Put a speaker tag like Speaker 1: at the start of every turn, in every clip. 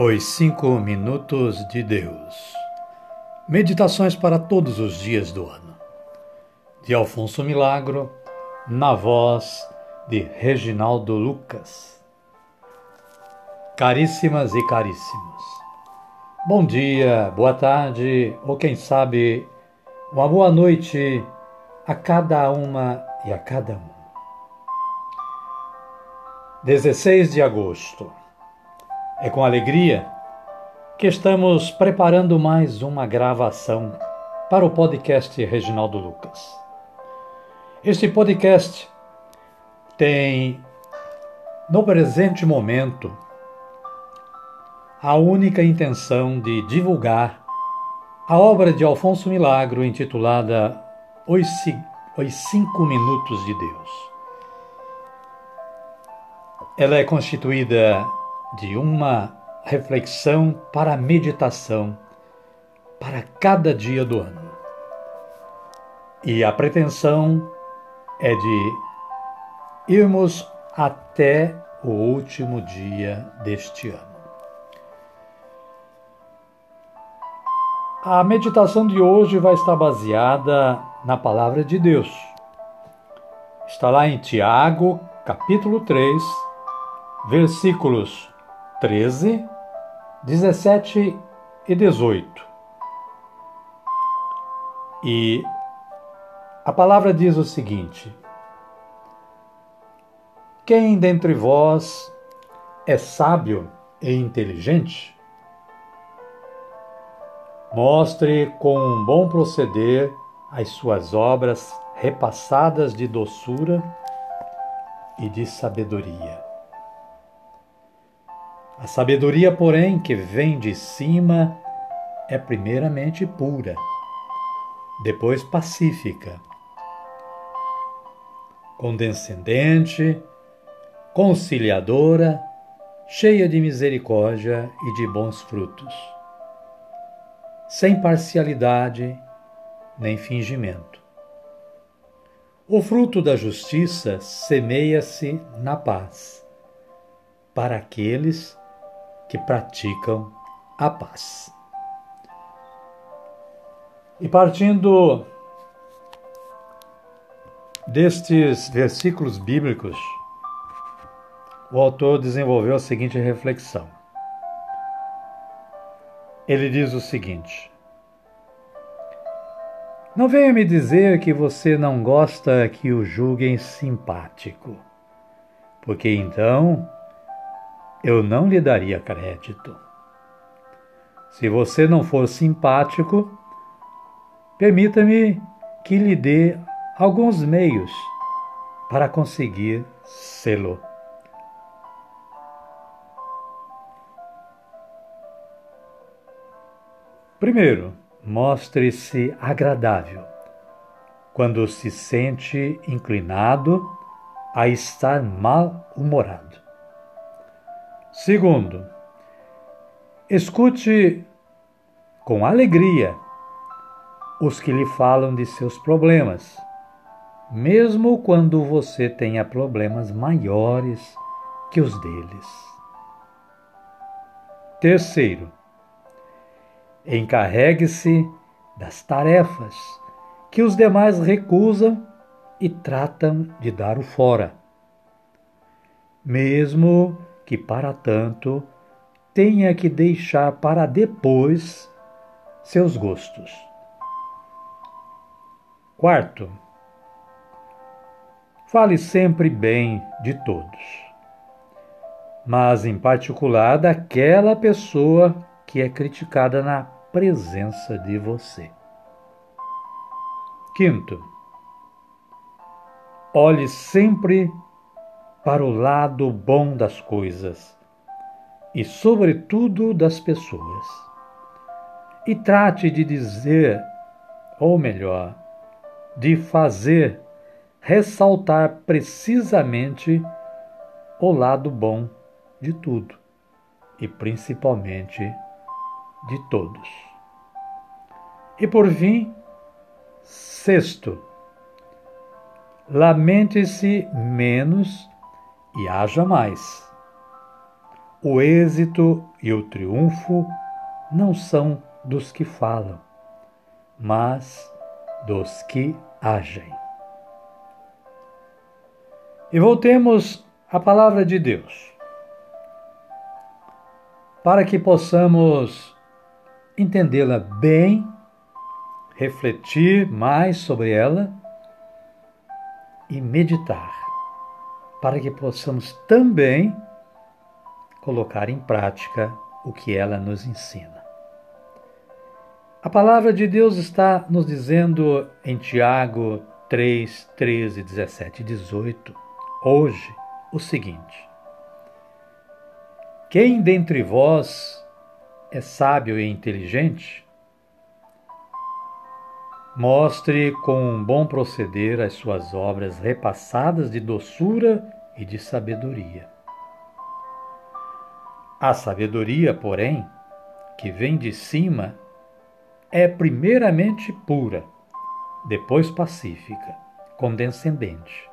Speaker 1: Os Cinco Minutos de Deus Meditações para todos os dias do ano. De Alfonso Milagro, na voz de Reginaldo Lucas. Caríssimas e caríssimos, bom dia, boa tarde ou quem sabe uma boa noite a cada uma e a cada um. 16 de agosto é com alegria que estamos preparando mais uma gravação para o podcast Reginaldo Lucas. Este podcast tem, no presente momento, a única intenção de divulgar a obra de Alfonso Milagro intitulada Os, Cinco Minutos de Deus. Ela é constituída de uma reflexão para a meditação para cada dia do ano. E a pretensão é de irmos até o último dia deste ano. A meditação de hoje vai estar baseada na palavra de Deus. Está lá em Tiago, capítulo 3, versículos 13, 17 e 18. E a palavra diz o seguinte: Quem dentre vós é sábio e inteligente? Mostre com um bom proceder as suas obras repassadas de doçura e de sabedoria. A sabedoria, porém, que vem de cima é primeiramente pura, depois pacífica, condescendente, conciliadora, cheia de misericórdia e de bons frutos, sem parcialidade nem fingimento. O fruto da justiça semeia-se na paz para aqueles que praticam a paz. E partindo destes versículos bíblicos, o autor desenvolveu a seguinte reflexão. Ele diz o seguinte: Não venha me dizer que você não gosta que o julguem simpático, porque então eu não lhe daria crédito. Se você não for simpático, permita-me que lhe dê alguns meios para conseguir sê-lo. Primeiro, mostre-se agradável quando se sente inclinado a estar mal-humorado. Segundo, escute com alegria os que lhe falam de seus problemas, mesmo quando você tenha problemas maiores que os deles. Terceiro, encarregue-se das tarefas que os demais recusam e tratam de dar o fora. Mesmo que, para tanto, tenha que deixar para depois seus gostos. Quarto, fale sempre bem de todos, mas em particular daquela pessoa que é criticada na presença de você. Quinto, olhe sempre para o lado bom das coisas e, sobretudo, das pessoas. E trate de dizer, ou melhor, de fazer ressaltar precisamente o lado bom de tudo e principalmente de todos. E por fim, sexto, lamente-se menos e haja mais. o êxito e o triunfo não são dos que falam, mas dos que agem. E voltemos à palavra de Deus, para que possamos entendê-la bem, refletir mais sobre ela e meditar, para que possamos também colocar em prática o que ela nos ensina. A palavra de Deus está nos dizendo em Tiago 3, 13, 17 e 18 hoje o seguinte: Quem dentre vós é sábio e inteligente? Mostre com um bom proceder as suas obras repassadas de doçura e de sabedoria. A sabedoria, porém, que vem de cima, é primeiramente pura, depois pacífica, condescendente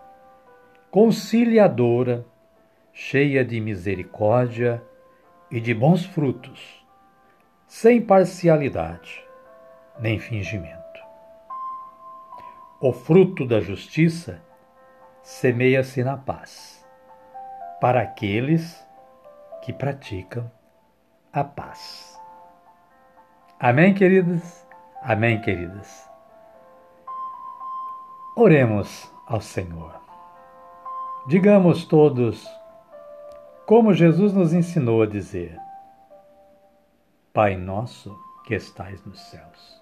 Speaker 1: conciliadora, cheia de misericórdia e de bons frutos, sem parcialidade nem fingimento. O fruto da justiça semeia-se na paz, para aqueles que praticam a paz. Amém, queridos? Amém, queridas? Oremos ao Senhor. Digamos todos, como Jesus nos ensinou a dizer: Pai nosso que estais nos céus,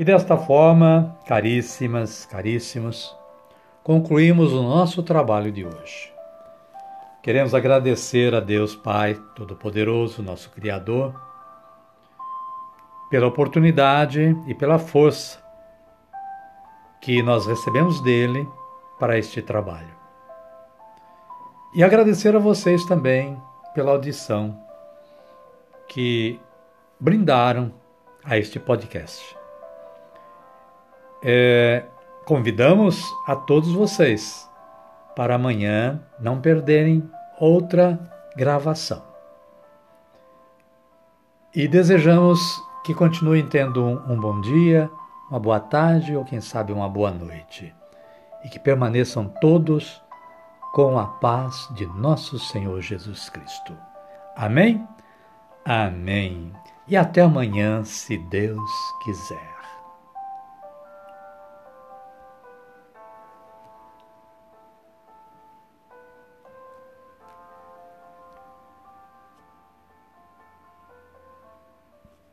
Speaker 1: E desta forma, caríssimas, caríssimos, concluímos o nosso trabalho de hoje. Queremos agradecer a Deus Pai Todo-Poderoso, nosso Criador, pela oportunidade e pela força que nós recebemos dele para este trabalho. E agradecer a vocês também pela audição que brindaram a este podcast. É, convidamos a todos vocês para amanhã não perderem outra gravação. E desejamos que continuem tendo um, um bom dia, uma boa tarde ou quem sabe uma boa noite. E que permaneçam todos com a paz de nosso Senhor Jesus Cristo. Amém? Amém. E até amanhã, se Deus quiser.